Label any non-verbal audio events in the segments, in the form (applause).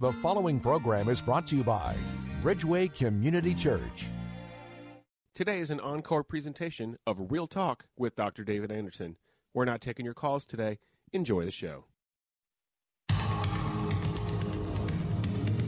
The following program is brought to you by Bridgeway Community Church. Today is an encore presentation of Real Talk with Dr. David Anderson. We're not taking your calls today. Enjoy the show.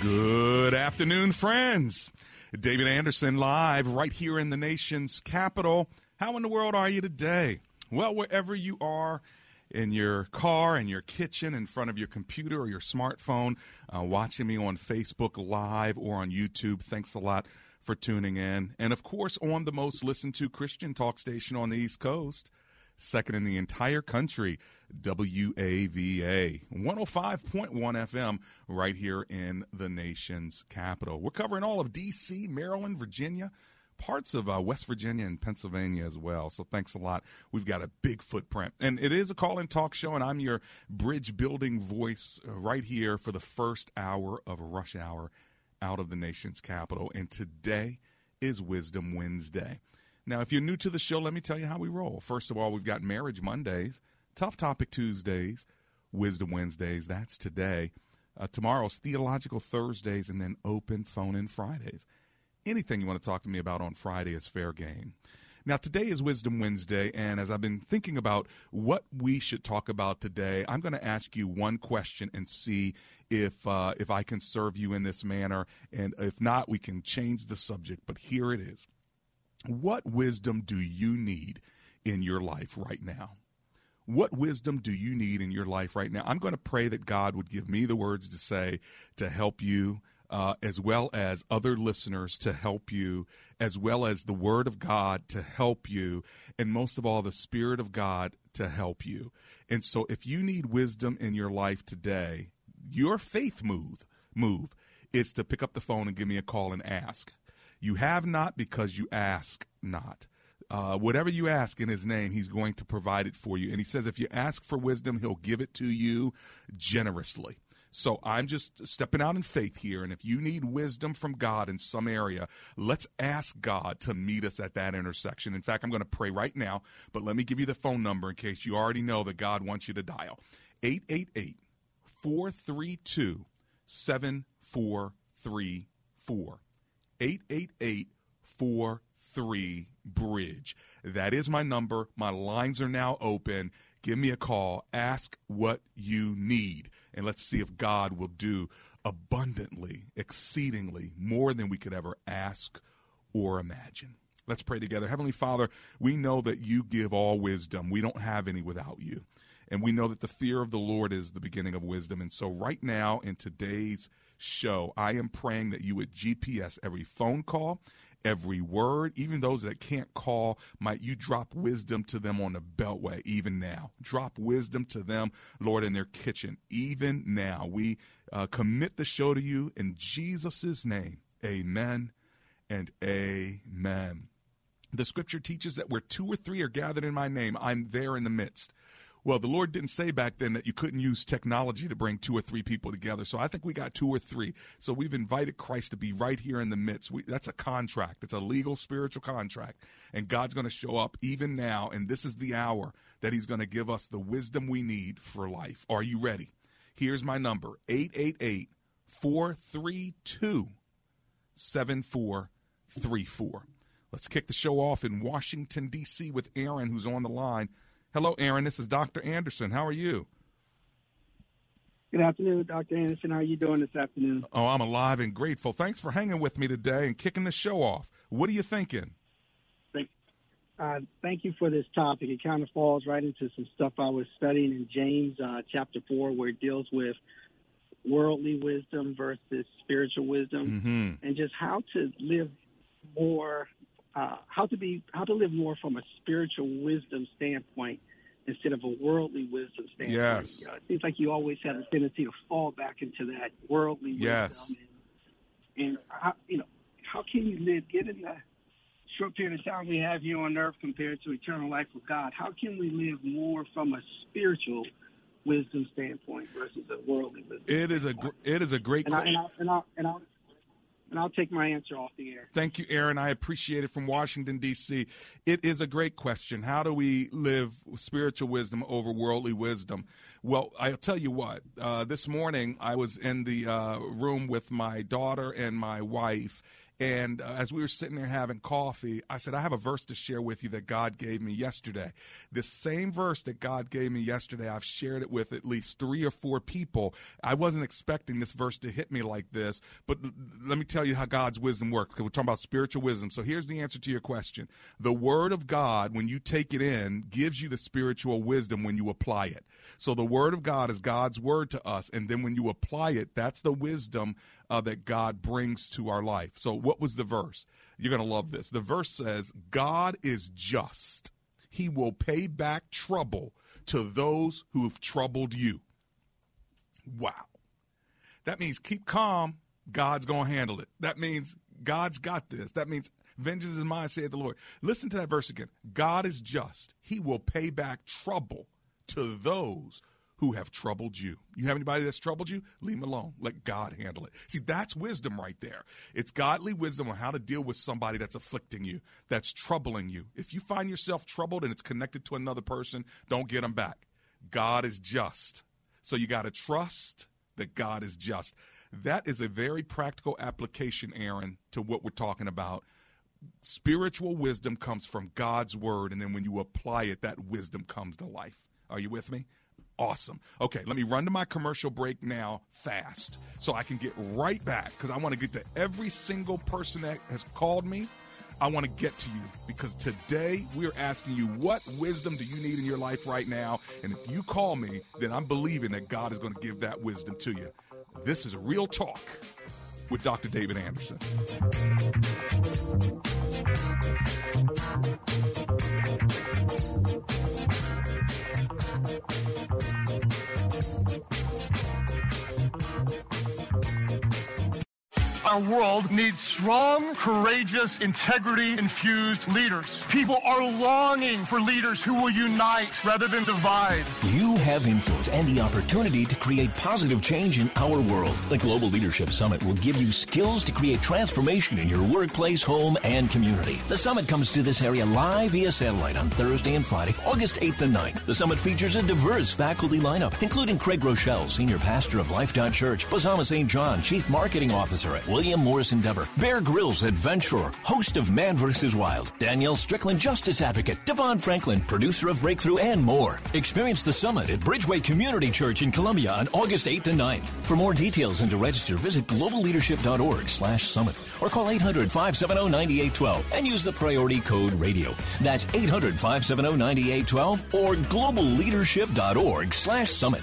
Good afternoon, friends. David Anderson live right here in the nation's capital. How in the world are you today? Well, wherever you are, in your car, in your kitchen, in front of your computer or your smartphone, uh, watching me on Facebook Live or on YouTube, thanks a lot for tuning in. And of course, on the most listened to Christian talk station on the East Coast, second in the entire country, WAVA 105.1 FM, right here in the nation's capital. We're covering all of D.C., Maryland, Virginia, parts of uh, West Virginia and Pennsylvania as well. So thanks a lot. We've got a big footprint. And it is a call and talk show, and I'm your bridge building voice uh, right here for the first hour of Rush Hour out of the nation's capital. And today is Wisdom Wednesday. Now, if you're new to the show, let me tell you how we roll. First of all, we've got Marriage Mondays, Tough Topic Tuesdays, Wisdom Wednesdays. That's today. Uh, tomorrow's Theological Thursdays, and then Open Phone In Fridays anything you want to talk to me about on Friday is fair game. Now, today is Wisdom Wednesday, and as I've been thinking about what we should talk about today, I'm going to ask you one question and see if uh, if I can serve you in this manner, and if not, we can change the subject. But here it is: What wisdom do you need in your life right now? What wisdom do you need in your life right now? I'm going to pray that God would give me the words to say to help you uh, as well as other listeners to help you, as well as the Word of God to help you, and most of all, the Spirit of God to help you. And so, if you need wisdom in your life today, your faith move move is to pick up the phone and give me a call and ask. You have not because you ask not. Uh, whatever you ask in his name, he's going to provide it for you. And he says, if you ask for wisdom, he'll give it to you generously. So I'm just stepping out in faith here. And if you need wisdom from God in some area, let's ask God to meet us at that intersection. In fact, I'm going to pray right now, but let me give you the phone number in case you already know that God wants you to dial 888 432 7434. 888 43 Bridge. That is my number. My lines are now open give me a call. Ask what you need. And let's see if God will do abundantly, exceedingly, more than we could ever ask or imagine. Let's pray together. Heavenly Father, we know that you give all wisdom. We don't have any without you. And we know that the fear of the Lord is the beginning of wisdom. And so, right now, in today's show, I am praying that you would GPS every phone call, every word, even those that can't call, might you drop wisdom to them on the beltway, even now. Drop wisdom to them, Lord, in their kitchen, even now. We uh, commit the show to you in Jesus' name. Amen and amen. The scripture teaches that where two or three are gathered in my name, I'm there in the midst. Well, the Lord didn't say back then that you couldn't use technology to bring two or three people together. So I think we got two or three. So we've invited Christ to be right here in the midst. We, that's a contract. It's a legal spiritual contract. And God's going to show up even now. And this is the hour that He's going to give us the wisdom we need for life. Are you ready? Here's my number 888 432 7434. Let's kick the show off in Washington, D.C. with Aaron, who's on the line. Hello, Aaron. This is Dr. Anderson. How are you? Good afternoon, Dr. Anderson. How are you doing this afternoon? Oh, I'm alive and grateful. Thanks for hanging with me today and kicking the show off. What are you thinking? Thank, uh, thank you for this topic. It kind of falls right into some stuff I was studying in James uh, chapter 4, where it deals with worldly wisdom versus spiritual wisdom Mm-hmm. and just how to live more, uh, how to be, how to live more from a spiritual wisdom standpoint instead of a worldly wisdom standpoint. Yes. It seems like you always have a tendency to fall back into that worldly Yes. wisdom. And, and how, you know, how can you live, given the short period of time we have here on earth compared to eternal life with God, how can we live more from a spiritual wisdom standpoint versus a worldly wisdom? It is a gr- it is a great. and, I, and, I'll, and, I'll, and, I'll, and I'll take my answer off the air. Thank you, Aaron. I appreciate it from Washington, D.C. It is a great question. How do we live spiritual wisdom over worldly wisdom? Well, I'll tell you what. Uh, this morning, I was in the uh, room with my daughter and my wife. And uh, as we were sitting there having coffee, I said, I have a verse to share with you that God gave me yesterday. The same verse that God gave me yesterday, I've shared it with at least three or four people. I wasn't expecting this verse to hit me like this, but let me tell you how God's wisdom works we're talking about spiritual wisdom. So here's the answer to your question The Word of God, when you take it in, gives you the spiritual wisdom when you apply it. So the Word of God is God's Word to us. And then when you apply it, that's the wisdom uh, that God brings to our life. So, what was the verse? You're going to love this. The verse says, God is just. He will pay back trouble to those who have troubled you. Wow. That means keep calm. God's going to handle it. That means God's got this. That means vengeance is mine, saith the Lord. Listen to that verse again. God is just. He will pay back trouble to those who have troubled you. You have anybody that's troubled you? Leave them alone. Let God handle it. See, that's wisdom right there. It's godly wisdom on how to deal with somebody that's afflicting you, that's troubling you. If you find yourself troubled and it's connected to another person, don't get them back. God is just. So you got to trust that God is just. That is a very practical application, Aaron, to what we're talking about. Spiritual wisdom comes from God's word, and then when you apply it, that wisdom comes to life. Are you with me? Awesome. Okay, let me run to my commercial break now fast so I can get right back because I want to get to every single person that has called me. I want to get to you because today we're asking you what wisdom do you need in your life right now? And if you call me, then I'm believing that God is going to give that wisdom to you. This is Real Talk with Dr. David Anderson. Our world needs strong, courageous, integrity infused leaders. People are longing for leaders who will unite rather than divide. You have influence and the opportunity to create positive change in our world. The Global Leadership Summit will give you skills to create transformation in your workplace, home, and community. The summit comes to this area live via satellite on Thursday and Friday, August 8th and 9th. The summit features a diverse faculty lineup, including Craig Groeschel, Senior Pastor of Life Church, St. John, Chief Marketing Officer at Morris Endeavor, Bear Grylls, Adventurer, host of Man vs. Wild, Danielle Strickland, Justice Advocate, Devon Franklin, producer of Breakthrough, and more. Experience the summit at Bridgeway Community Church in Columbia on August 8th and 9th. For more details and to register, visit globalleadership.org slash summit or call 800-570-9812 and use the priority code radio. That's 800-570-9812 or globalleadership.org slash summit.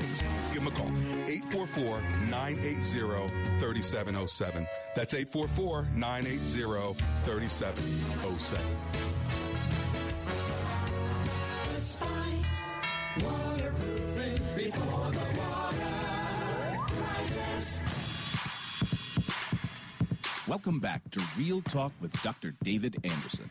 Give them a call 844 980 3707. That's 844 980 3707. Best Buy waterproofing before the water rises. Welcome back to Real Talk with Dr. David Anderson.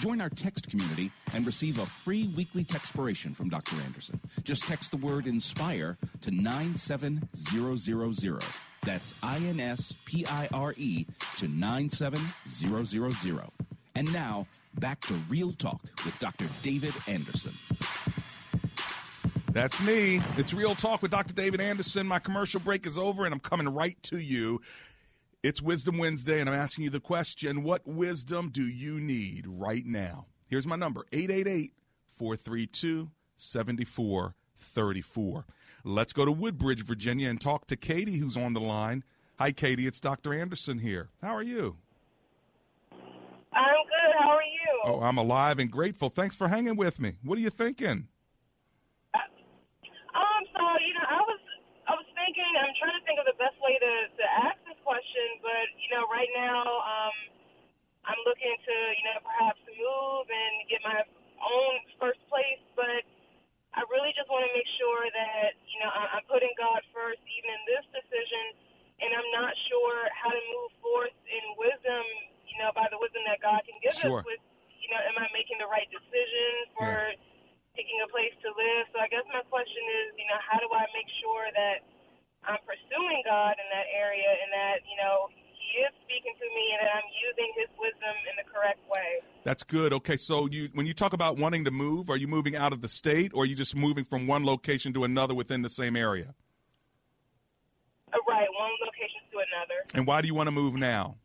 Join our text community and receive a free weekly textpiration from Dr. Anderson. Just text the word INSPIRE to 97000. That's I N S P I R E to 97000. And now, back to Real Talk with Dr. David Anderson. That's me. It's Real Talk with Dr. David Anderson. My commercial break is over and I'm coming right to you. It's Wisdom Wednesday, and I'm asking you the question what wisdom do you need right now? Here's my number 888 432 7434. Let's go to Woodbridge, Virginia, and talk to Katie, who's on the line. Hi, Katie. It's Dr. Anderson here. How are you? I'm good. How are you? Oh, I'm alive and grateful. Thanks for hanging with me. What are you thinking? Um, so you know, I was I was thinking. I'm trying to think of the best way to to ask this question, but you know, right now, um, I'm looking to you know perhaps move and get my own first place, but I really just want to make sure that you know I, I'm putting God first, even in this decision, and I'm not sure how to move forth in wisdom. You know, by the wisdom that God can give Sure. us. With you know, am I making the right decision for? picking a place to live. So I guess my question is, you know, how do I make sure that I'm pursuing God in that area and that, you know, He is speaking to me and that I'm using His wisdom in the correct way? That's good. Okay, so you when you talk about wanting to move, are you moving out of the state or are you just moving from one location to another within the same area? Uh, right, one location to another. And why do you want to move now?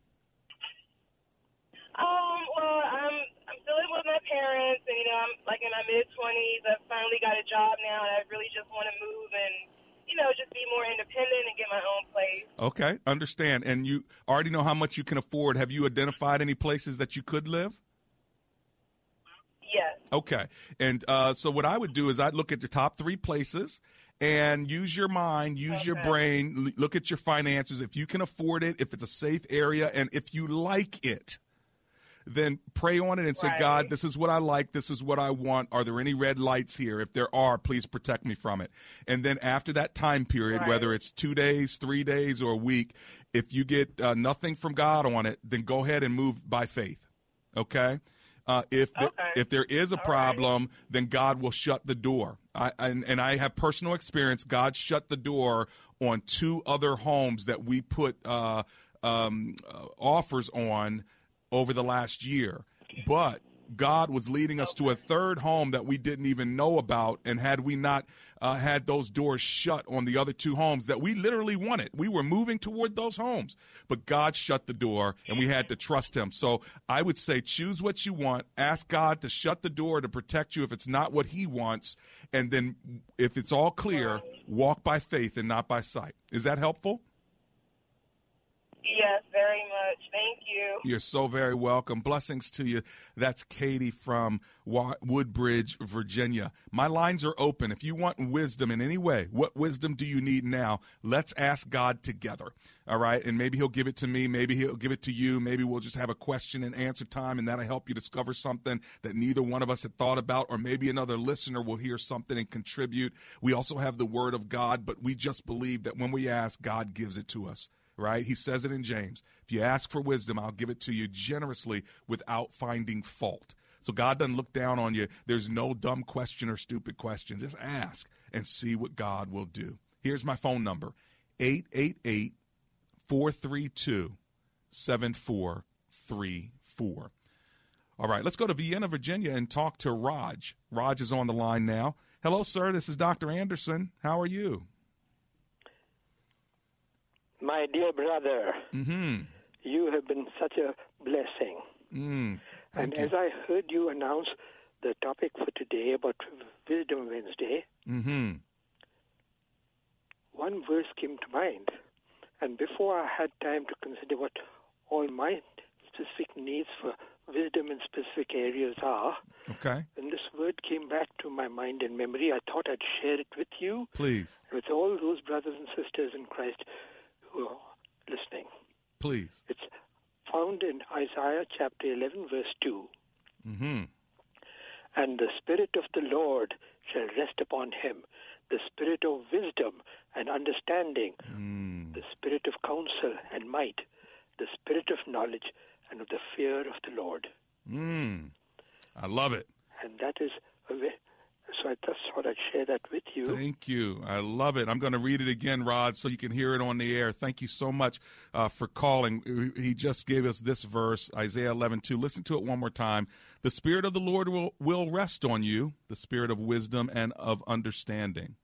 Um, well, I'm I'm still living with my parents, and you know, I'm like in my mid twenties. I've finally got a job now, and I really just want to move and you know just be more independent and get my own place. Okay, understand. And you already know how much you can afford. Have you identified any places that you could live? Okay. And uh, so what I would do is I'd look at your top three places and use your mind, use your brain, l- look at your finances. If you can afford it, if it's a safe area, and if you like it, then pray on it and say, God, this is what I like. This is what I want. Are there any red lights here? If there are, please protect me from it. And then after that time period, Right. whether it's two days, three days, or a week, if you get uh, nothing from God on it, then go ahead and move by faith. Okay? Uh, if there, if there is a problem, then God will shut the door. I, and, and I have personal experience. God shut the door on two other homes that we put uh, um, uh, offers on over the last year. But God was leading us to a third home that we didn't even know about. And had we not uh, had those doors shut on the other two homes that we literally wanted, we were moving toward those homes. But God shut the door and we had to trust Him. So I would say choose what you want, ask God to shut the door to protect you if it's not what He wants. And then if it's all clear, walk by faith and not by sight. Is that helpful? Yes, very much. Thank you. You're so very welcome. Blessings to you. That's Katie from Woodbridge, Virginia. My lines are open. If you want wisdom in any way, what wisdom do you need now? Let's ask God together. All right. And maybe He'll give it to me. Maybe He'll give it to you. Maybe we'll just have a question and answer time, and that'll help you discover something that neither one of us had thought about, or maybe another listener will hear something and contribute. We also have the Word of God, but we just believe that when we ask, God gives it to us. Right? He says it in James. If you ask for wisdom, I'll give it to you generously without finding fault. So God doesn't look down on you. There's no dumb question or stupid question. Just ask and see what God will do. Here's my phone number 888 432 7434. All right, let's go to Vienna, Virginia and talk to Raj. Raj is on the line now. Hello, sir. This is Dr. Anderson. How are you? My dear brother, Mm-hmm. you have been such a blessing. Mm. and you. as I heard you announce the topic for today about Wisdom Wednesday, Mm-hmm. one verse came to mind. And before I had time to consider what all my specific needs for wisdom in specific areas are, Okay. when this word came back to my mind and memory, I thought I'd share it with you, Please. with all those brothers and sisters in Christ who are listening. Please. It's found in Isaiah chapter 11, verse 2. Mm-hmm. And the Spirit of the Lord shall rest upon him, the Spirit of wisdom and understanding, the Spirit of counsel and might, the Spirit of knowledge and of the fear of the Lord. Mm. I love it. And that is, a so I just thought I'd share that with you. Thank you. I love it. I'm going to read it again, Rod, so you can hear it on the air. Thank you so much uh, for calling. He just gave us this verse, Isaiah 11, 2. Listen to it one more time. The Spirit of the Lord will, will rest on you, the Spirit of wisdom and of understanding,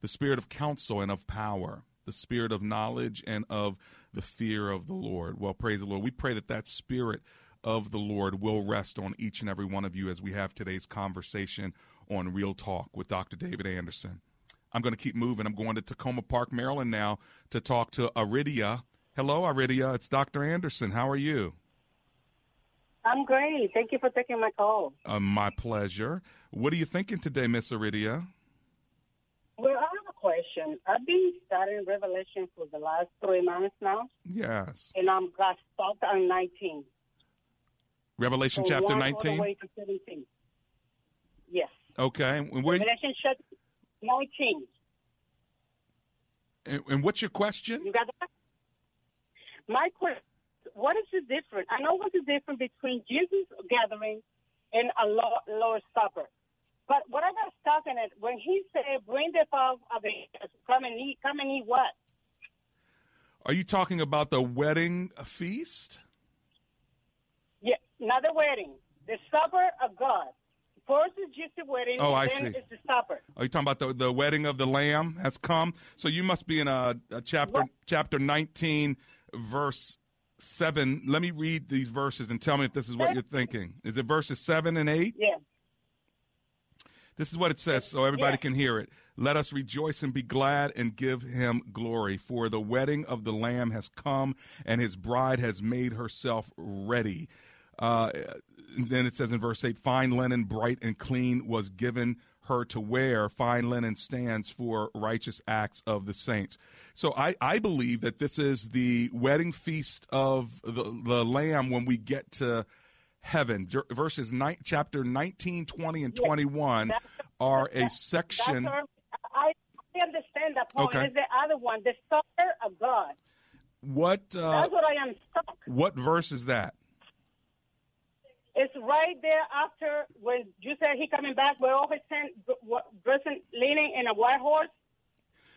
the Spirit of counsel and of power, the Spirit of knowledge and of the fear of the Lord. Well, praise the Lord. We pray that that Spirit of the Lord will rest on each and every one of you as we have today's conversation on Real Talk with Dr. David Anderson. I'm going to keep moving. I'm going to Takoma Park, Maryland now to talk to Aridia. Hello, Aridia. It's Dr. Anderson. How are you? I'm great. Thank you for taking my call. Uh, my pleasure. What are you thinking today, Miss Aridia? Well, I have a question. I've been studying Revelation for the last three months now, Yes. and I'm got stuck on 19. Revelation So chapter 19? the to 17. Yes. Okay. And, where, Revelation chapter 19. and, and what's your question? You got that? My question, what is the difference? I know what's the difference between Jesus gathering and a Lord, Lord's Supper. But what I got stuck in it, when he said, bring the five of the come and eat, come and eat what? Are you talking about the wedding feast? Yeah, not the wedding. The supper of God. First is just the wedding, Oh, and I then see. it's the supper. Are you talking about the, the wedding of the Lamb has come? So you must be in a, a chapter chapter 19, verse 7. Let me read these verses and tell me if this is what you're thinking. Is it verses 7 and 8? Yeah. This is what it says so everybody Yeah. can hear it. Let us rejoice and be glad and give him glory, for the wedding of the Lamb has come, and his bride has made herself ready. Uh, then it says in verse 8 fine linen, bright and clean, was given her to wear. Fine linen stands for righteous acts of the saints. So I, I believe that this is the wedding feast of the, the Lamb when we get to heaven. Ver- Verses nine, chapter 19, 20, and 21 are a section. I, understand that point. Okay. It's the other one, the supper of God. What uh, That's what I am stuck. what verse is that? It's right there after when you said he coming back with all his ten dressing, leaning in a white horse,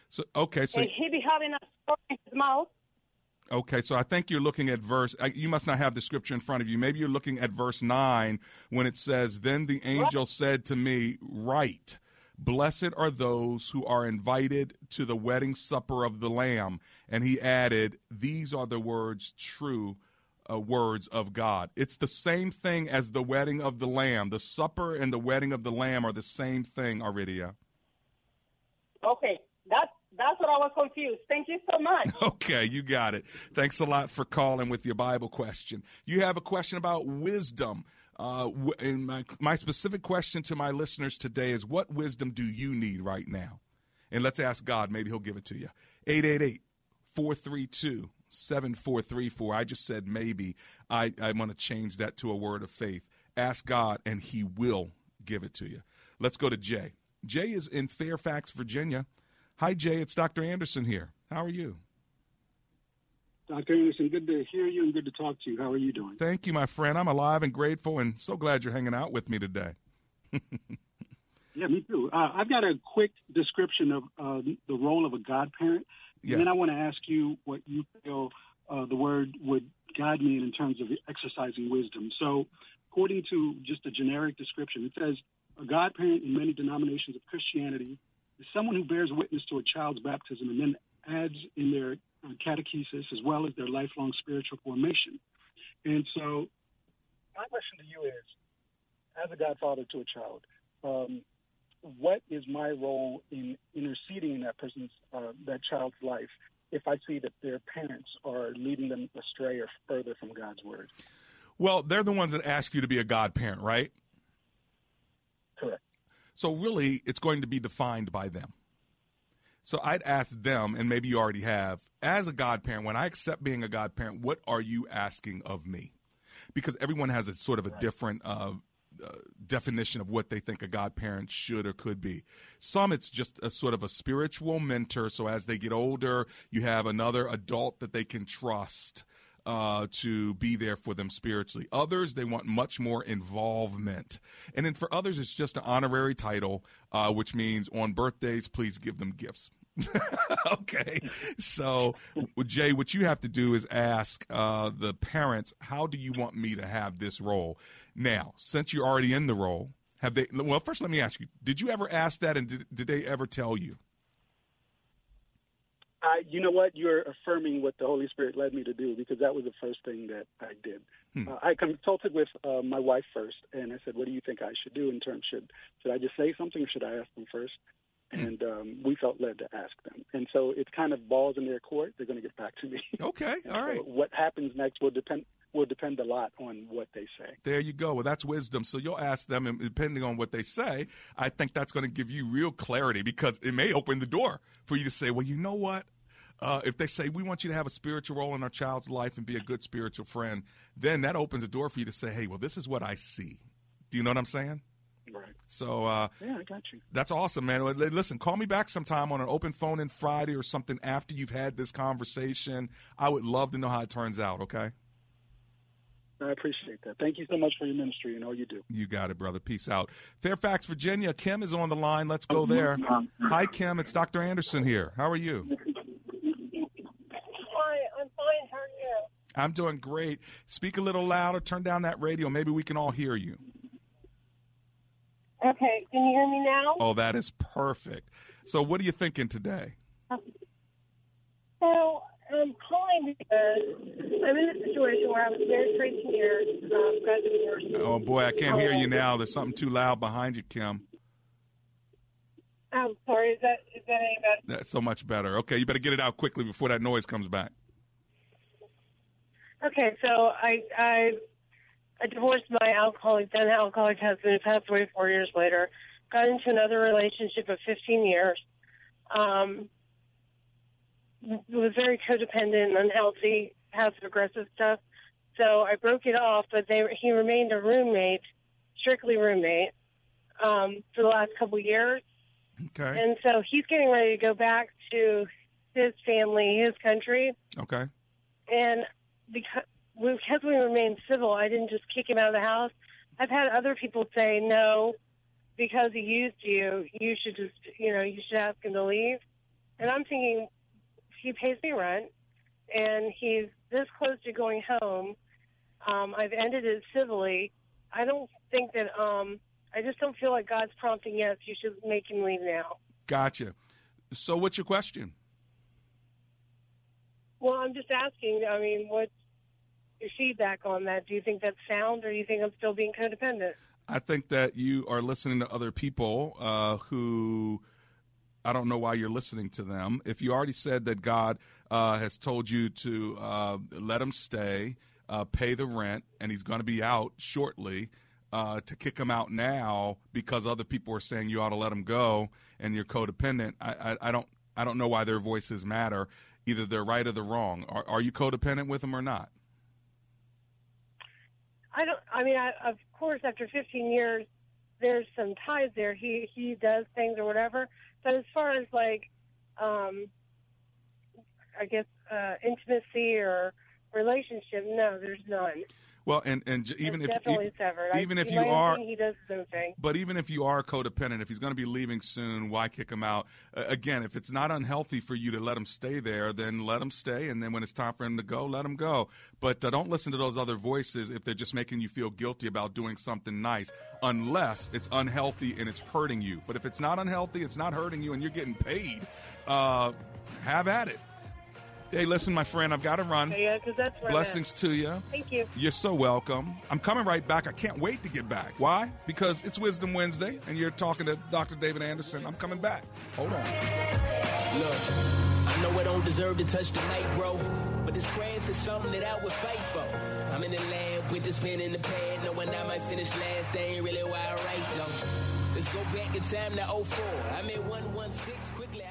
So okay, so and he be having a sword in his mouth. okay, so I think you're looking at verse. You must not have the scripture in front of you. Maybe you're looking at verse nine when it says, "Then the angel said to me, Write, blessed are those who are invited to the wedding supper of the Lamb." And he added, "These are the words true." Uh, words of God. It's the same thing as the wedding of the Lamb. The supper and the wedding of the Lamb are the same thing, Aridia. Okay, that's that's what I was confused. Thank you so much. (laughs) Okay, you got it. Thanks a lot for calling with your Bible question. You have a question about wisdom. Uh, and my, my specific question to my listeners today is what wisdom do you need right now? And let's ask God. Maybe He'll give it to you. 888 432 7434. I just said maybe. I, I'm going to change that to a word of faith. Ask God, and He will give it to you. Let's go to Jay. Jay is in Fairfax, Virginia. Hi, Jay. It's Dr. Anderson here. How are you? Dr. Anderson, good to hear you and good to talk to you. How are you doing? Thank you, my friend. I'm alive and grateful and so glad you're hanging out with me today. (laughs) Yeah, me too. Uh, I've got a quick description of uh, the role of a godparent, Yes. and then I want to ask you what you feel uh, the word would guide me in, in terms of exercising wisdom. So, according to just a generic description, it says a godparent in many denominations of Christianity is someone who bears witness to a child's baptism and then adds in their uh, catechesis as well as their lifelong spiritual formation. And so, my question to you is, as a godfather to a child, um, what is my role in interceding in that person's uh, that child's life if I see that their parents are leading them astray or further from God's word? Well, they're the ones that ask you to be a godparent, right? Correct. So really, it's going to be defined by them. So I'd ask them, and maybe you already have, as a godparent, when I accept being a godparent, what are you asking of me? Because everyone has a sort of a different uh, uh, definition of what they think a godparent should or could be. Some, it's just a sort of a spiritual mentor. So as they get older, you have another adult that they can trust uh, to be there for them spiritually. Others, they want much more involvement. And then for others, it's just an honorary title, uh, which means on birthdays, please give them gifts. (laughs) okay. So, Jay, what you have to do is ask uh, the parents, how do you want me to have this role? Now, since you're already in the role, have they, well, first let me ask you, did you ever ask that and did, did they ever tell you? I, you know what? You're affirming what the Holy Spirit led me to do because that was the first thing that I did. Hmm. Uh, I consulted with uh, my wife first, and I said, "What do you think I should do in terms should should I just say something or should I ask them first? And um, we felt led to ask them, and so it's kind of balls in their court. They're going to get back to me. (laughs) Okay, all right. So what happens next will depend will depend a lot on what they say. There you go. Well, that's wisdom. So you'll ask them, and depending on what they say, I think that's going to give you real clarity because it may open the door for you to say, well, you know what? Uh, if they say we want you to have a spiritual role in our child's life and be a good spiritual friend, then that opens a door for you to say, "Hey, well, this is what I see." Do you know what I'm saying? Right. So uh, Yeah, I got you. that's awesome, man. Listen, call me back sometime on an open phone in Friday or something after you've had this conversation. I would love to know how it turns out. Okay. I appreciate that. Thank you so much for your ministry and all you do. You got it, brother. Peace out. Fairfax, Virginia. Kim is on the line. Let's go there. Hi, Kim. It's Dr. Anderson here. How are you? Hi, I'm fine. How are you? I'm doing great. Speak a little louder. Turn down that radio. Maybe we can all hear you. Okay, can you hear me now? Oh, that is perfect. So, what are you thinking today? So I'm calling because I'm in a situation where I was married for 18 years, um, got divorced. Oh boy, I can't hear you now. There's something too loud behind you, Kim. I'm sorry. Is that is that any better? That's so much better. Okay, you better get it out quickly before that noise comes back. Okay, so I I, I divorced my alcoholic, then alcoholic husband, who passed away four years later. Got into another relationship of 15 years. Um, was very codependent and unhealthy, passive aggressive stuff. So I broke it off, but they he remained a roommate, strictly roommate, um, for the last couple of years. Okay. And so he's getting ready to go back to his family, his country, Okay. and because because we remained civil, I didn't just kick him out of the house. I've had other people say no, because he used you, you should just you know you should ask him to leave. And I'm thinking he pays me rent, and he's this close to going home. Um, I've ended it civilly. I don't think that. Um, I just don't feel like God's prompting. Yes, you should make him leave now. Gotcha. So, what's your question? Well, I'm just asking. I mean, what's your feedback on that? Do you think that's sound, or do you think I'm still being codependent? I think that you are listening to other people uh, who I don't know why you're listening to them. If you already said that God uh, has told you to uh, let him stay, uh, pay the rent, and he's going to be out shortly, uh, to kick him out now because other people are saying you ought to let him go and you're codependent, I, I, I don't I don't know why their voices matter. Either they're right or they're wrong. Are, are you codependent with him or not? I don't. I mean, I, of course, after 15 years, there's some ties there. He he does things or whatever. But as far as like, um, I guess, uh, intimacy or relationship. No, there's none. Well, and and even It's if definitely severed. even I, if you are he does his own thing. But even if you are codependent, if he's going to be leaving soon, why kick him out? Uh, again, if it's not unhealthy for you to let him stay there, then let him stay. And then when it's time for him to go, let him go. But uh, don't listen to those other voices if they're just making you feel guilty about doing something nice, unless it's unhealthy and it's hurting you. But if it's not unhealthy, it's not hurting you, and you're getting paid, uh, have at it. Hey, listen, my friend, I've got to run. Yeah, because that's where I'm at. Blessings to you. Thank you. You're so welcome. I'm coming right back. I can't wait to get back. Why? Because it's Wisdom Wednesday and you're talking to Dr. David Anderson. I'm coming back. Hold on. Look, I know I don't deserve to touch the mic, bro, but it's praying for something that I would fight for. I'm in the lab with this pen in the pad, knowing I might finish last. That ain't really why I write, though. Let's go back in time to 04. I'm in 116, quickly I was on.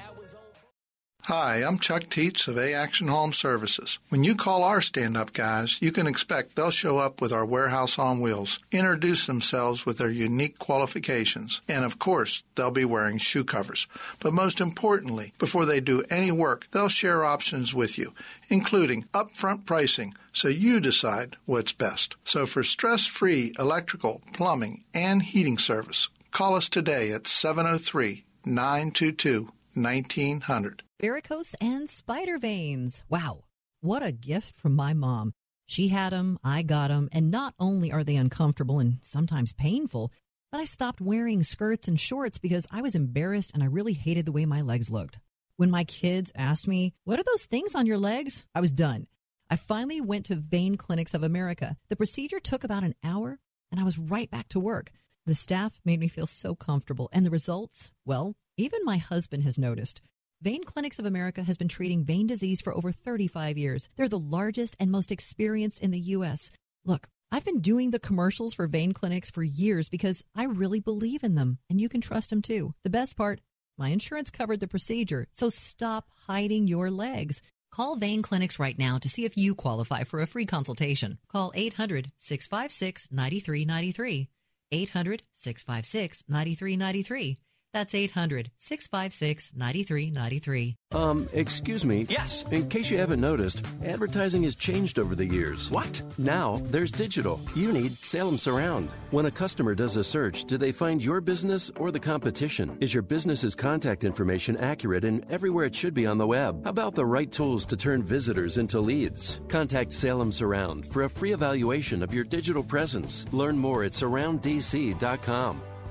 Hi, I'm Chuck Teets of A Action Home Services. When you call our stand up guys, you can expect they'll show up with our warehouse on wheels, introduce themselves with their unique qualifications, and of course, they'll be wearing shoe covers. But most importantly, before they do any work, they'll share options with you, including upfront pricing so you decide what's best. So for stress free electrical, plumbing, and heating service, call us today at 703 922 1900. Varicose and spider veins. Wow, what a gift from my mom. She had them, I got them, and not only are they uncomfortable and sometimes painful, but I stopped wearing skirts and shorts because I was embarrassed and I really hated the way my legs looked. When my kids asked me, What are those things on your legs? I was done. I finally went to Vein Clinics of America. The procedure took about an hour, and I was right back to work. The staff made me feel so comfortable, and the results, well, even my husband has noticed. Vein Clinics of America has been treating vein disease for over 35 years. They're the largest and most experienced in the U.S. Look, I've been doing the commercials for vein clinics for years because I really believe in them, and you can trust them too. The best part, my insurance covered the procedure, so stop hiding your legs. Call Vein Clinics right now to see if you qualify for a free consultation. Call 800 656 9393. 800 656 9393. That's 800 656 9393. Um, excuse me. Yes. In case you haven't noticed, advertising has changed over the years. What? Now there's digital. You need Salem Surround. When a customer does a search, do they find your business or the competition? Is your business's contact information accurate and everywhere it should be on the web? How about the right tools to turn visitors into leads? Contact Salem Surround for a free evaluation of your digital presence. Learn more at surrounddc.com.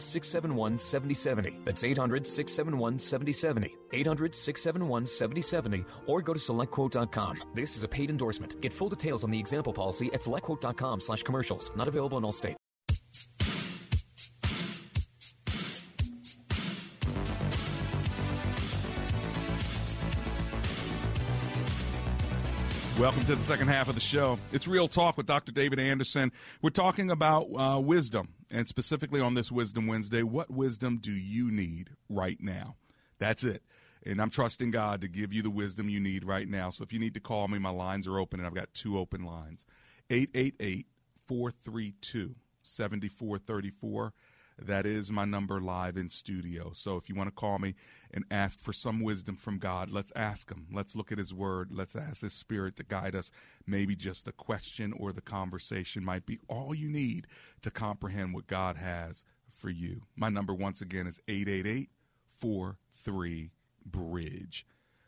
671 7070. That's 800 671 7070. 800 671 7070 or go to selectquote.com. This is a paid endorsement. Get full details on the example policy at selectquote.com slash commercials. Not available in all states. Welcome to the second half of the show. It's Real Talk with Dr. David Anderson. We're talking about uh, wisdom, and specifically on this Wisdom Wednesday, what wisdom do you need right now? That's it. And I'm trusting God to give you the wisdom you need right now. So if you need to call me, my lines are open, and I've got two open lines 888 432 7434. That is my number live in studio. So if you want to call me and ask for some wisdom from God, let's ask Him. Let's look at His Word. Let's ask His Spirit to guide us. Maybe just the question or the conversation might be all you need to comprehend what God has for you. My number, once again, is 888 43 Bridge.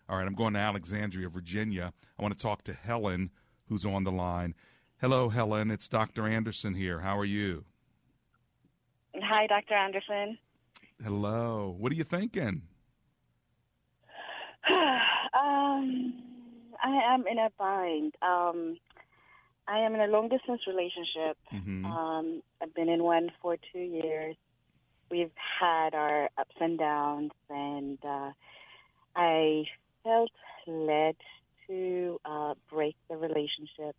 All right, I'm going to Alexandria, Virginia. I want to talk to Helen, who's on the line. Hello, Helen. It's Dr. Anderson here. How are you? Hi, Dr. Anderson. Hello. What are you thinking? (sighs) um, I am in a bind. Um, I am in a long distance relationship. Mhm. Um, I've been in one for two years. We've had our ups and downs, and uh, I felt led to uh, break the relationship,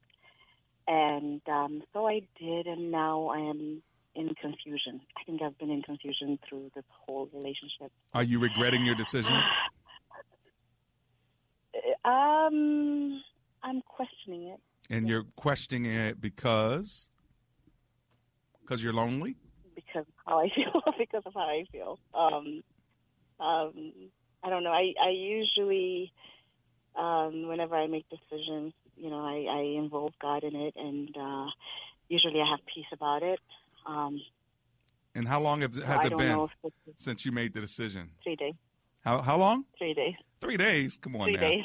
and um, so I did. And now I am in confusion. I think I've been in confusion through this whole relationship. Are you regretting your decision? (sighs) Um, I'm questioning it And you're questioning it because because you're lonely? because of how I (laughs) feel. because of how I feel. Um, um, I don't know. I I usually, um, whenever I make decisions, you know, I, I involve God in it, and uh, usually I have peace about it. Um, And how long have, has it been since you made the decision? three days. How how long? Three days. Three days. Come on Three now. days.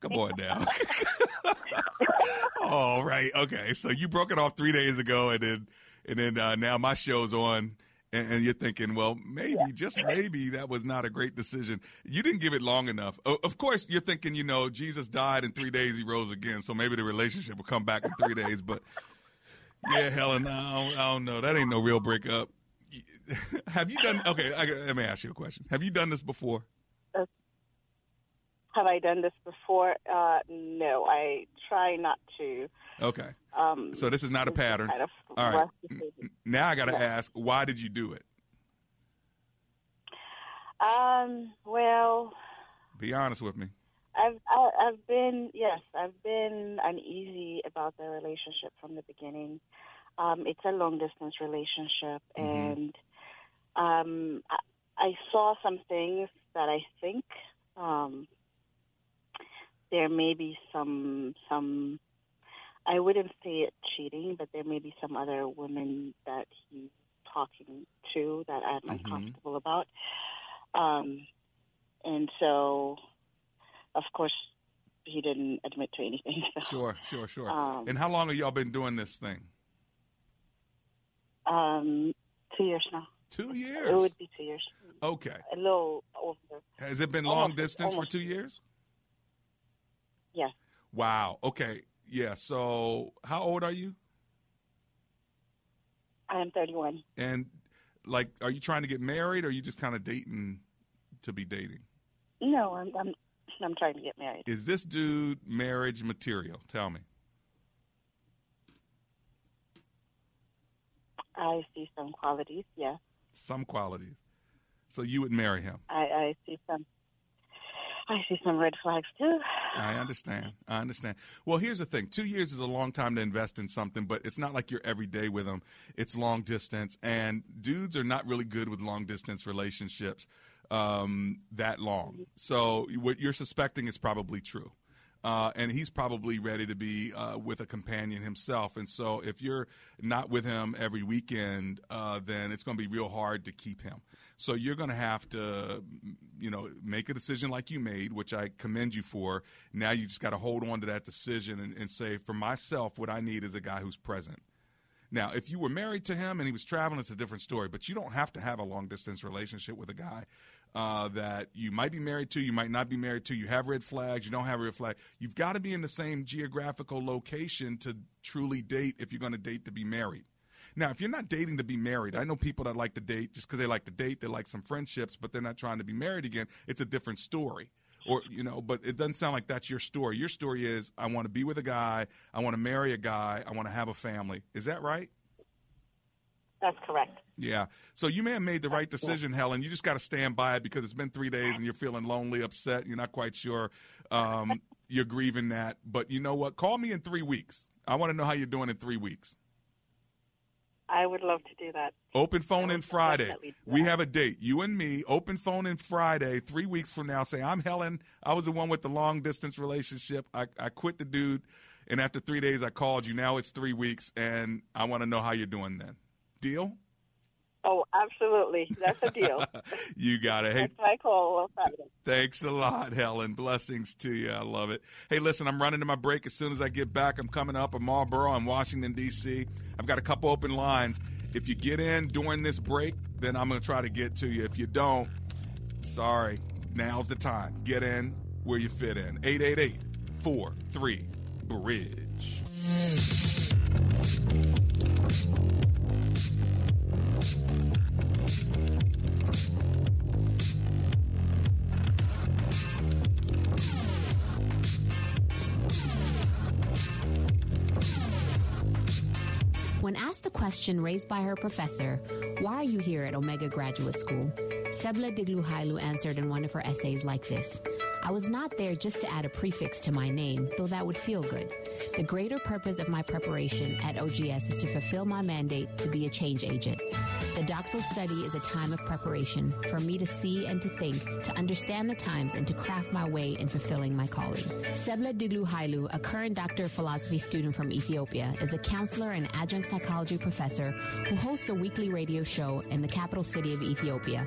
Come on now. (laughs) All right. Okay. So you broke it off three days ago, and then and then uh, now my show's on. And, and you're thinking, well, maybe, just maybe, that was not a great decision. You didn't give it long enough. O- of course, you're thinking, you know, Jesus died in three days, he rose again, so maybe the relationship will come back in three days. But yeah, Helen, I don't, I don't know. That ain't no real breakup. (laughs) Have you done? Okay, I, let me ask you a question. Have you done this before? Have I done this before? Uh, no, I try not to. Okay. Um, So this is not a pattern. kind of All right. Now I got to No. ask, why did you do it? Um, well, Be honest with me. I've I, I've been yes, I've been uneasy about the relationship from the beginning. Um, it's a long distance relationship, and um, I, I saw some things that I think um, there may be some some. I wouldn't say it cheating, but there may be some other women that he's talking to that I'm uncomfortable about. Um, and so, of course, he didn't admit to anything. (laughs) So, Sure, sure, sure. Um, and how long have y'all been doing this thing? Um, two years now. Two years. It would be two years. Okay. A little over. Has it been long Almost- distance for two years? Yes. Wow. Okay. Yeah. So how old are you? I am 31. And like, are you trying to get married or are you just kind of dating to be dating? No, I'm I'm I'm trying to get married. Is this dude marriage material? Tell me. I see some qualities. Yes, Some qualities. So you would marry him. I I see some. I see some red flags too. I understand. I understand. Well, here's the thing. Two years is a long time to invest in something, but it's not like you're every day with them. It's long distance, and dudes are not really good with long distance relationships um, that long. So what you're suspecting is probably true. Uh, and he's probably ready to be uh, with a companion himself. And so, if you're not with him every weekend, uh, then it's going to be real hard to keep him. So you're going to have to, you know, make a decision like you made, which I commend you for. Now you just got to hold on to that decision and, and say, for myself, what I need is a guy who's present. Now, if you were married to him and he was traveling, it's a different story. But you don't have to have a long distance relationship with a guy uh, that you might be married to, you might not be married to. You have red flags, you don't have red flag. You've got to be in the same geographical location to truly date if you're going to date to be married. Now, if you're not dating to be married, I know people that like to date just because they like to date, they like some friendships, but they're not trying to be married again. It's a different story. Or, you know, but it doesn't sound like that's your story. Your story is I want to be with a guy, I want to marry a guy, I want to have a family. Is that right? That's correct. Yeah. So you may have made the right decision, Helen. You just got to stand by it because it's been three days and you're feeling lonely, upset. You're not quite sure. Um, you're grieving that. But you know what? Call me in three weeks. I want to know how you're doing in three weeks. I would love to do that. Open phone in Friday. We have a date. You and me, open phone in Friday, three weeks from now. Say, I'm Helen. I was the one with the long distance relationship. I, I quit the dude. And after three days, I called you. Now it's three weeks. And I want to know how you're doing then. Deal? Oh, absolutely. That's a deal. (laughs) You got it. Hey, That's my call. Thanks a lot, Helen. Blessings to you. I love it. Hey, listen, I'm running to my break. As soon as I get back, I'm coming up in Marlboro. I'm Washington, D.C. I've got a couple open lines. If you get in during this break, then I'm going to try to get to you. If you don't, sorry, now's the time. Get in where you fit in. 888 43 Bridge. When asked the question raised by her professor, Why are you here at Omega Graduate School? Sebla Digluhailu answered in one of her essays like this I was not there just to add a prefix to my name, though that would feel good. The greater purpose of my preparation at OGS is to fulfill my mandate to be a change agent. The doctoral study is a time of preparation for me to see and to think, to understand the times, and to craft my way in fulfilling my calling. Sebla Diglu Hailu, a current Doctor of Philosophy student from Ethiopia, is a counselor and adjunct psychology professor who hosts a weekly radio show in the capital city of Ethiopia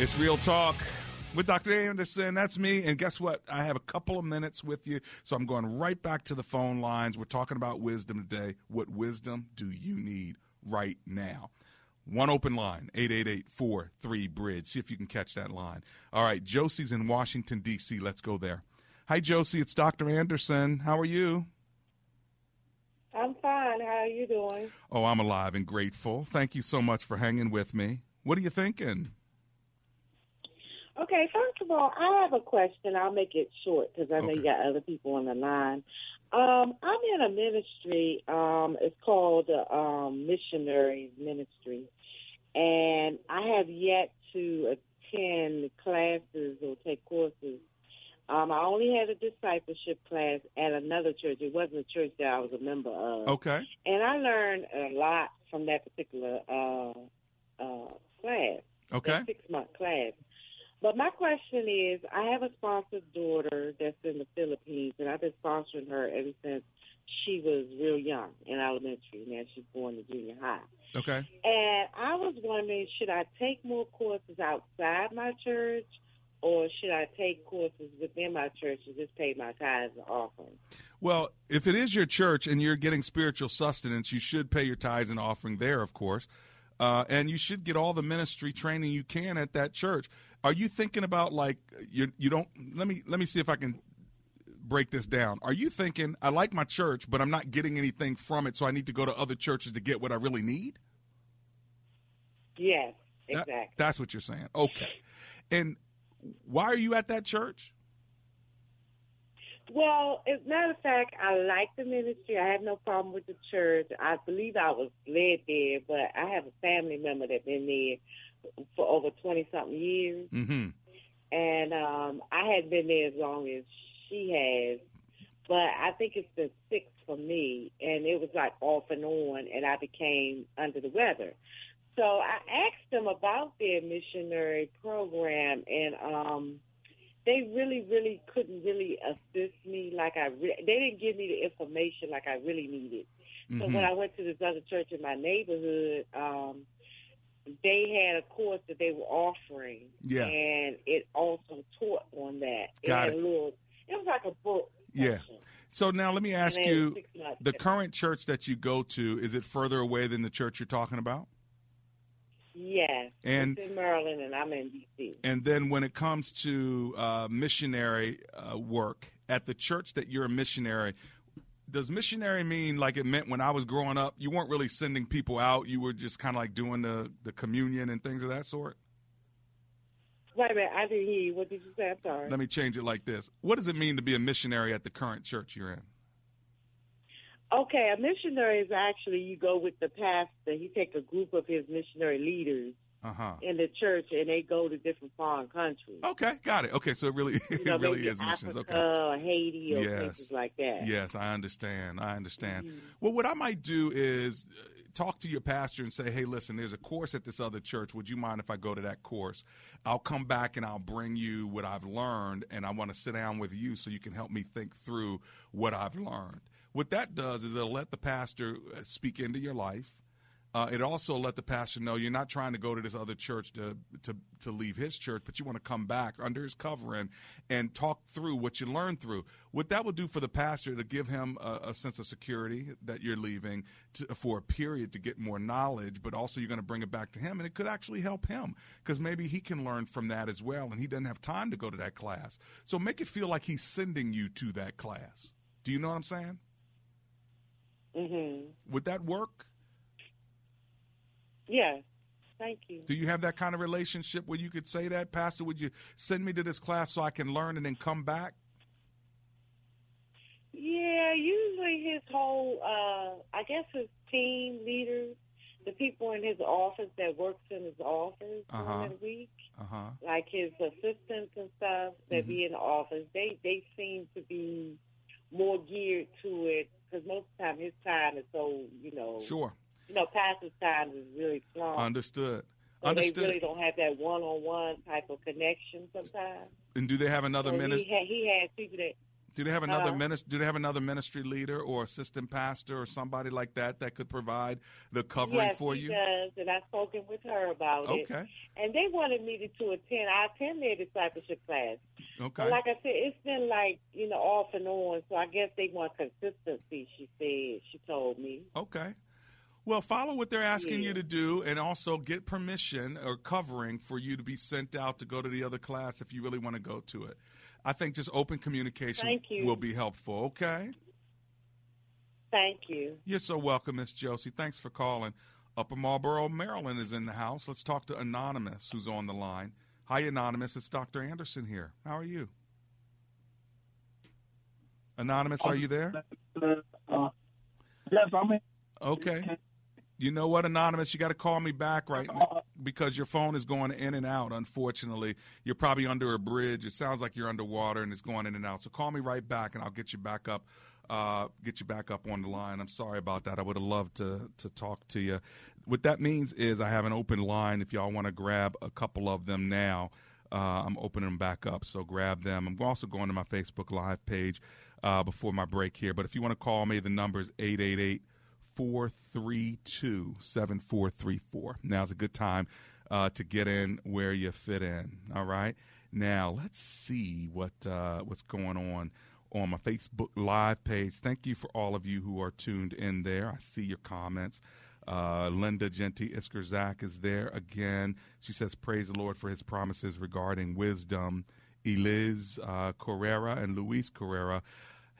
It's Real Talk with Dr. Anderson. That's me. And guess what? I have a couple of minutes with you. So I'm going right back to the phone lines. We're talking about wisdom today. What wisdom do you need right now? One open line, 888 Bridge. See if you can catch that line. All right, Josie's in Washington, D.C. Let's go there. Hi, Josie. It's Dr. Anderson. How are you? I'm fine. How are you doing? Oh, I'm alive and grateful. Thank you so much for hanging with me. What are you thinking? Okay, first of all, I have a question. I'll make it short because I know you got other people on the line. Um, I'm in a ministry. Um, it's called uh, um, Missionaries Ministry, and I have yet to attend classes or take courses. Um, I only had a discipleship class at another church. It wasn't a church that I was a member of. Okay. And I learned a lot from that particular uh, uh, class. Okay. Six month class. But my question is, I have a sponsored daughter that's in the Philippines, and I've been sponsoring her ever since she was real young in elementary. Now she's going to junior high. Okay. And I was wondering, should I take more courses outside my church, or should I take courses within my church and just pay my tithes and offerings? Well, if it is your church and you're getting spiritual sustenance, you should pay your tithes and offering there, of course. Uh, and you should get all the ministry training you can at that church. Are you thinking about like you you don't let me let me see if I can break this down. Are you thinking I like my church, but I'm not getting anything from it, so I need to go to other churches to get what I really need? Yes, That- exactly. that's what you're saying. Okay. And why are you at that church? Well, as a matter of fact, I like the ministry. I have no problem with the church. I believe I was led there, but I have a family member that's been there for over twenty something years, Mm-hmm. and um, I hadn't been there as long as she has. But I think it's been six for me, and it was like off and on, and I became under the weather. So I asked them about their missionary program, and um, they really, really couldn't really assist me like I. Re- they didn't give me the information like I really needed. So Mhm. when I went to this other church in my neighborhood, um, they had a course that they were offering, Yeah. and it also taught on that. Got it. It. little. It was like a book. Yeah. So now let me ask you: the current church that you go to is it further away than the church you're talking about? Yes. And- it's in Maryland, and I'm in D.C. And then when it comes to uh, missionary uh, work at the church that you're a missionary, does missionary mean like it meant when I was growing up? You weren't really sending people out; you were just kind of like doing the the communion and things of that sort. Wait a minute, I didn't hear you. What did you say? I'm sorry. Let me change it like this: What does it mean to be a missionary at the current church you're in? Okay, a missionary is actually you go with the pastor. He take a group of his missionary leaders Uh huh. in the church, and they go to different foreign countries. Okay, got it. Okay, so it really (laughs) You it know, really is missions. Africa Okay. or Haiti or Yes. places like that. Yes, I understand. I understand. Mhm. Well, what I might do is uh, talk to your pastor and say, "Hey, listen, there's a course at this other church. Would you mind if I go to that course? I'll come back and I'll bring you what I've learned, and I want to sit down with you so you can help me think through what I've learned." What that does is it'll let the pastor uh, speak into your life. Uh, it also let the pastor know you're not trying to go to this other church to, to to leave his church, but you want to come back under his covering and talk through what you learned through. What that will do for the pastor to give him a, a sense of security that you're leaving to, for a period to get more knowledge, but also you're going to bring it back to him, and it could actually help him because maybe he can learn from that as well, and he doesn't have time to go to that class. So make it feel like he's sending you to that class. Do you know what I'm saying? Mhm. Would that work? Yeah. Thank you. Do you have that kind of relationship where you could say that, Pastor? Would you send me to this class so I can learn and then come back? Yeah, usually his whole, uh, I guess his team leaders, the people in his office that works in his office Uh-huh. during the week, Uh huh. like his assistants and stuff that be in the office, they they seem to be more geared to it because most of the time his time is so you know Sure. you know pastor's time is really strong. Understood. so Understood. they really don't have that one on one type of connection sometimes. and do they have another so he, ha- he has people that Do they have another Uh-huh. ministry? Do they have another ministry leader or assistant pastor or somebody like that that could provide the covering yes, for you? does, and I've spoken with her about it. Okay. And they wanted me to, to attend. I attend their discipleship class. Okay. But like I said, it's been like you know off and on. So I guess they want consistency. She said. She told me. Okay. Well, follow what they're asking Yeah. you to do and also get permission or covering for you to be sent out to go to the other class if you really want to go to it. I think just open communication Thank you. will be helpful, okay? Thank you. You're so welcome, Miss Josie. Thanks for calling. Upper Marlboro, Maryland is in the house. Let's talk to Anonymous, who's on the line. Hi, Anonymous. It's Dr. Anderson here. How are you? Anonymous, are you there? Uh, yes, I'm in. Okay. You know what, Anonymous? You got to call me back right now because your phone is going in and out, unfortunately. You're probably under a bridge. It sounds like you're underwater and it's going in and out. So call me right back and I'll get you back up. Uh, get you back up on the line. I'm sorry about that. I would have loved to to talk to you. What that means is I have an open line. If y'all want to grab a couple of them now, uh, I'm opening them back up. So grab them. I'm also going to my Facebook Live page uh, before my break here. But if you want to call me, the number is 888 432 7434. Now's a good time uh, to get in where you fit in. All right. Now, let's see what uh, what's going on on my Facebook Live page. Thank you for all of you who are tuned in there. I see your comments. Uh, Linda Genti Iskerzak is there again. She says, Praise the Lord for his promises regarding wisdom. Eliz uh, Carrera and Luis Carrera.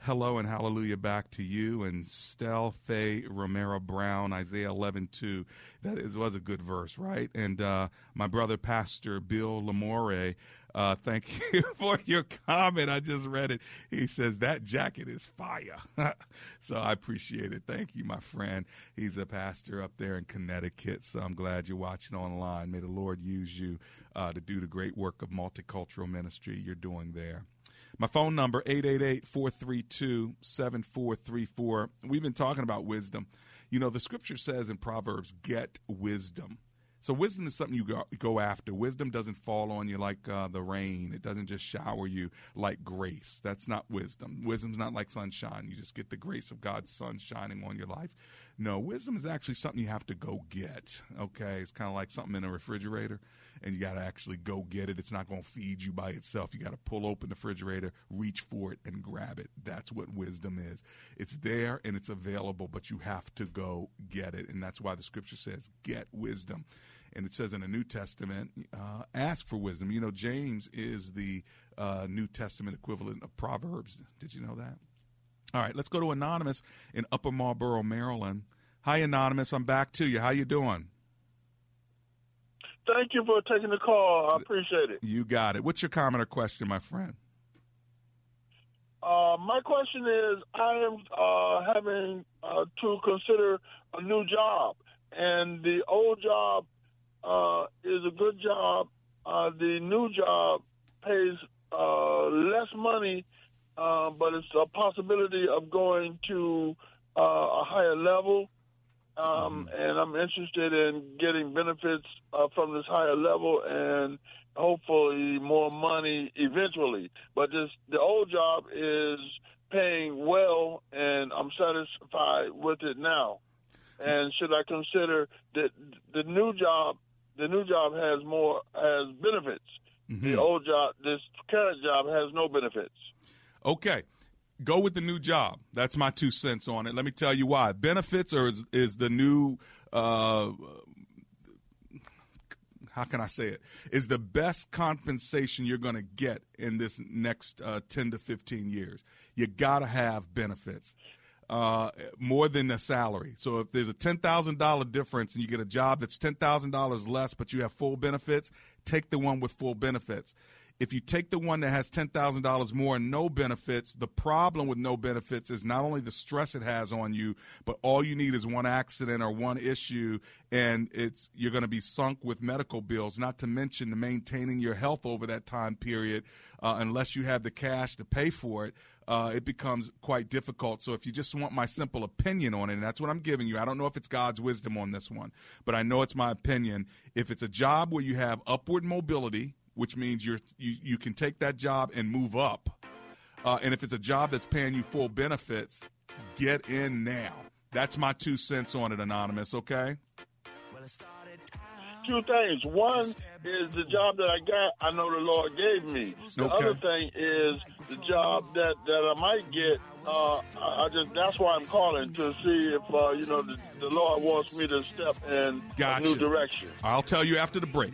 Hello and hallelujah back to you and Stel Faye Romero Brown, Isaiah 11 2. That is, was a good verse, right? And uh, my brother, Pastor Bill Lamore, uh, thank (laughs) you for your comment. I just read it. He says, That jacket is fire. (laughs) so I appreciate it. Thank you, my friend. He's a pastor up there in Connecticut. So I'm glad you're watching online. May the Lord use you uh, to do the great work of multicultural ministry you're doing there. My phone number, 888-432-7434. We've been talking about wisdom. You know, the scripture says in Proverbs, get wisdom. So wisdom is something you go, after. Wisdom doesn't fall on you like uh, the rain. It doesn't just shower you like grace. That's not wisdom. Wisdom's not like sunshine. You just get the grace of God's sun shining on your life. No, wisdom is actually something you have to go get. Okay, it's kind of like something in a refrigerator, and you got to actually go get it. It's not going to feed you by itself. You got to pull open the refrigerator, reach for it, and grab it. That's what wisdom is. It's there and it's available, but you have to go get it, and that's why the scripture says, "Get wisdom." And it says in the New Testament, uh, ask for wisdom. You know, James is the uh, New Testament equivalent of Proverbs. Did you know that? All right, let's go to Anonymous in Upper Marlboro, Maryland. Hi, Anonymous. I'm back to you. How you doing? Thank you for taking the call. I appreciate it. You got it. What's your comment or question, my friend? Uh, my question is, I am uh, having uh, to consider a new job, and the old job uh, is a good job. Uh, the new job pays uh, less money, uh, but it's a possibility of going to uh, a higher level. Um, and I'm interested in getting benefits uh, from this higher level and hopefully more money eventually. But this the old job is paying well, and I'm satisfied with it now. And should I consider that the new job? The new job has more has benefits. The old job, this current job, has no benefits. Okay. Go with the new job. That's my two cents on it. Let me tell you why. Benefits or is, is the new uh, how can I say it? Is the best compensation you're going to get in this next uh, 10 to 15 years. You got to have benefits. Uh, more than the salary. So if there's a ten thousand dollar difference and you get a job that's ten thousand dollars less, but you have full benefits, take the one with full benefits. If you take the one that has ten thousand dollars more and no benefits, the problem with no benefits is not only the stress it has on you, but all you need is one accident or one issue, and it's you're going to be sunk with medical bills. Not to mention the maintaining your health over that time period, uh, unless you have the cash to pay for it. Uh, it becomes quite difficult. So, if you just want my simple opinion on it, and that's what I'm giving you, I don't know if it's God's wisdom on this one, but I know it's my opinion. If it's a job where you have upward mobility, which means you're you, you can take that job and move up. Uh, and if it's a job that's paying you full benefits, get in now. That's my two cents on it, Anonymous, okay? Two things. One is the job that I got. I know the Lord gave me. The Okay. other thing is the job that that I might get. Uh, I I just that's why I'm calling to see if uh, you know the, the Lord wants me to step in Gotcha. a new direction. I'll tell you after the break.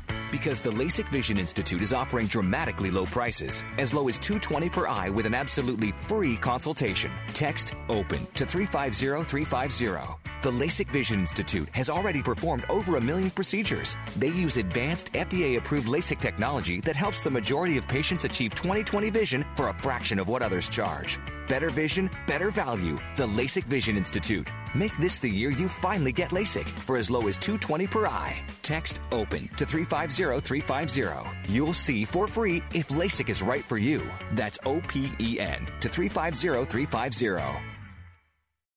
Because the LASIK Vision Institute is offering dramatically low prices, as low as 220 per eye with an absolutely free consultation. Text OPEN to 350350. The LASIK Vision Institute has already performed over a million procedures. They use advanced FDA approved LASIK technology that helps the majority of patients achieve 20/20 vision for a fraction of what others charge. Better vision, better value. The LASIK Vision Institute. Make this the year you finally get LASIK for as low as 220 per eye. Text OPEN to 350350. You'll see for free if LASIK is right for you. That's O P E N to 350350.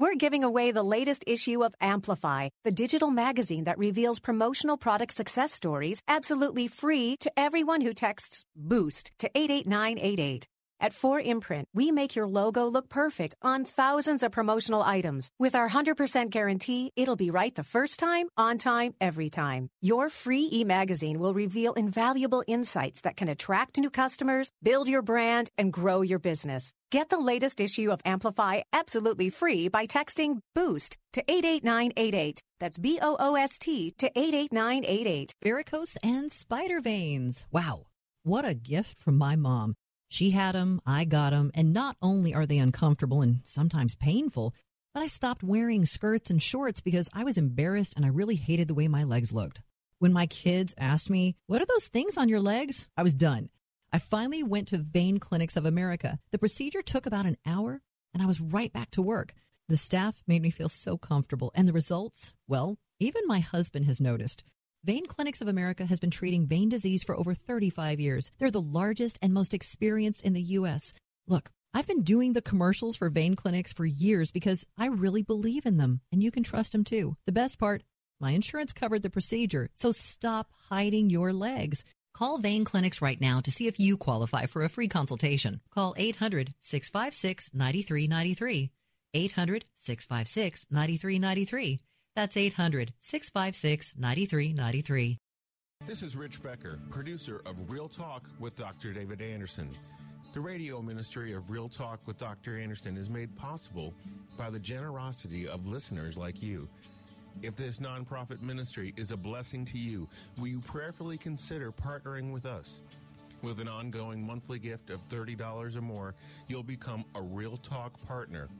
We're giving away the latest issue of Amplify, the digital magazine that reveals promotional product success stories absolutely free to everyone who texts BOOST to 88988. At 4imprint, we make your logo look perfect on thousands of promotional items. With our 100% guarantee, it'll be right the first time, on time, every time. Your free e-magazine will reveal invaluable insights that can attract new customers, build your brand, and grow your business. Get the latest issue of Amplify absolutely free by texting BOOST to 88988. That's B O O S T to 88988. Varicose and spider veins. Wow. What a gift from my mom. She had them, I got them, and not only are they uncomfortable and sometimes painful, but I stopped wearing skirts and shorts because I was embarrassed and I really hated the way my legs looked. When my kids asked me, What are those things on your legs? I was done. I finally went to Vein Clinics of America. The procedure took about an hour, and I was right back to work. The staff made me feel so comfortable, and the results, well, even my husband has noticed. Vein Clinics of America has been treating vein disease for over 35 years. They're the largest and most experienced in the U.S. Look, I've been doing the commercials for vein clinics for years because I really believe in them, and you can trust them too. The best part, my insurance covered the procedure, so stop hiding your legs. Call Vein Clinics right now to see if you qualify for a free consultation. Call 800 656 9393. 800 656 9393. That's 800 656 9393. This is Rich Becker, producer of Real Talk with Dr. David Anderson. The radio ministry of Real Talk with Dr. Anderson is made possible by the generosity of listeners like you. If this nonprofit ministry is a blessing to you, will you prayerfully consider partnering with us? With an ongoing monthly gift of $30 or more, you'll become a Real Talk partner.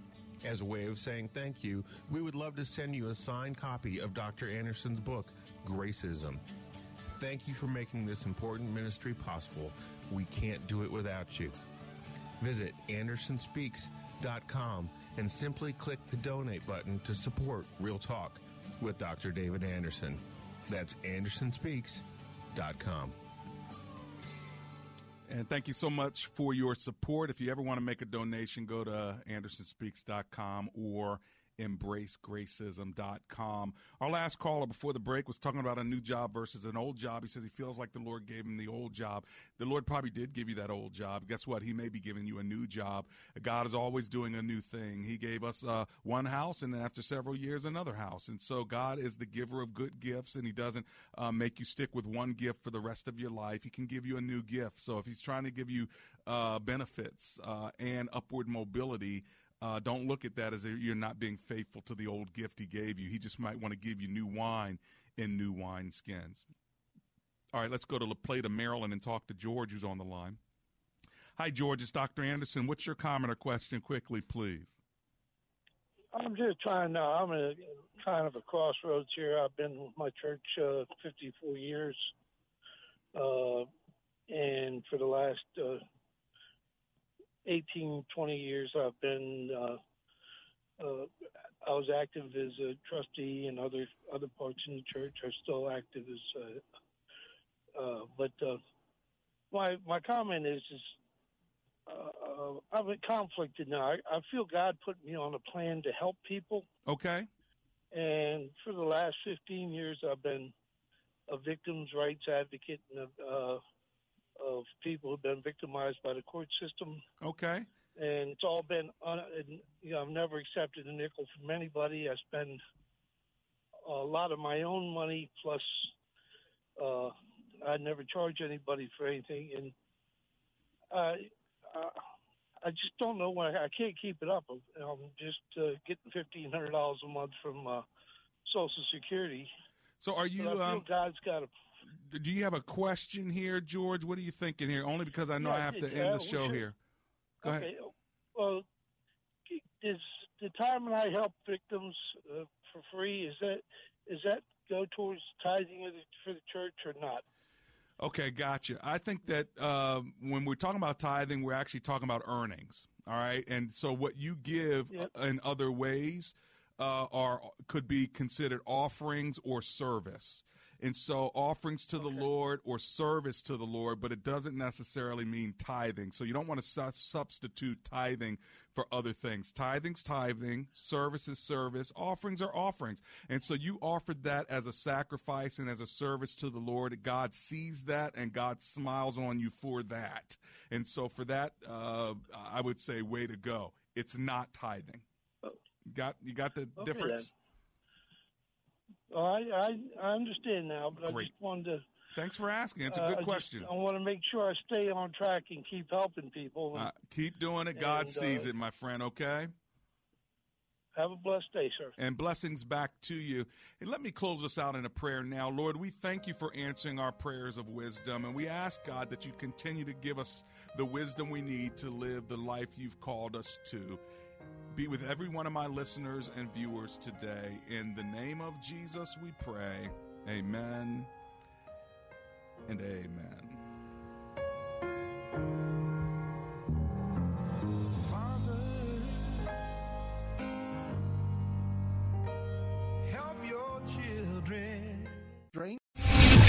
As a way of saying thank you, we would love to send you a signed copy of Dr. Anderson's book, Gracism. Thank you for making this important ministry possible. We can't do it without you. Visit AndersonSpeaks.com and simply click the donate button to support Real Talk with Dr. David Anderson. That's AndersonSpeaks.com. And thank you so much for your support. If you ever want to make a donation, go to andersonspeaks.com or embracegracism.com. Our last caller before the break was talking about a new job versus an old job. He says he feels like the Lord gave him the old job. The Lord probably did give you that old job. Guess what? He may be giving you a new job. God is always doing a new thing. He gave us uh, one house, and then after several years, another house. And so God is the giver of good gifts, and He doesn't uh, make you stick with one gift for the rest of your life. He can give you a new gift. So if He's trying to give you uh, benefits uh, and upward mobility, uh, don't look at that as you're not being faithful to the old gift he gave you. He just might want to give you new wine in new wine skins. All right, let's go to La Plata, Maryland, and talk to George, who's on the line. Hi, George. It's Dr. Anderson. What's your comment or question, quickly, please? I'm just trying. Uh, I'm at kind of a crossroads here. I've been with my church uh, 54 years, uh, and for the last uh, 18, 20 years, I've been. Uh, uh, I was active as a trustee in other other parts in the church. I'm still active as. Uh, uh, but uh, my my comment is is uh, I'm conflicted now. I, I feel God put me on a plan to help people. Okay. And for the last 15 years, I've been a victims' rights advocate and a, uh, of people who've been victimized by the court system. Okay. And it's all been, un- and, you know, I've never accepted a nickel from anybody. I spend a lot of my own money, plus uh, I never charge anybody for anything. And I, uh, I just don't know why I can't keep it up. I'm just uh, getting fifteen hundred dollars a month from uh, Social Security. So are you? But I feel Um, God's got a do you have a question here, George? What are you thinking here? Only because I know Yeah, I have to end uh, the show here. Go ahead. Well, is the time when I help victims uh, for free is that is that go towards tithing of the, for the church or not? Okay, gotcha. I think that uh, when we're talking about tithing, we're actually talking about earnings. All right, and so what you give uh, in other ways uh, are could be considered offerings or service. And so offerings to the Lord or service to the Lord, but it doesn't necessarily mean tithing. So you don't want to su- substitute tithing for other things. Tithing's tithing, service is service, offerings are offerings. And so you offered that as a sacrifice and as a service to the Lord. God sees that and God smiles on you for that. And so for that, uh, I would say, way to go. It's not tithing. You got you got the Okay, difference? Oh, I, I I understand now, but I just wanted to. Thanks for asking. It's a uh, good I just- question. I want to make sure I stay on track and keep helping people. And Uh, keep doing it. God And, sees uh, it, my friend, okay? have a blessed day, sir. And blessings back to you. And let me close us out in a prayer now. Lord, we thank you for answering our prayers of wisdom. And we ask, God, that you continue to give us the wisdom we need to live the life you've called us to. Be with every one of my listeners and viewers today. In the name of Jesus, we pray. Amen and amen.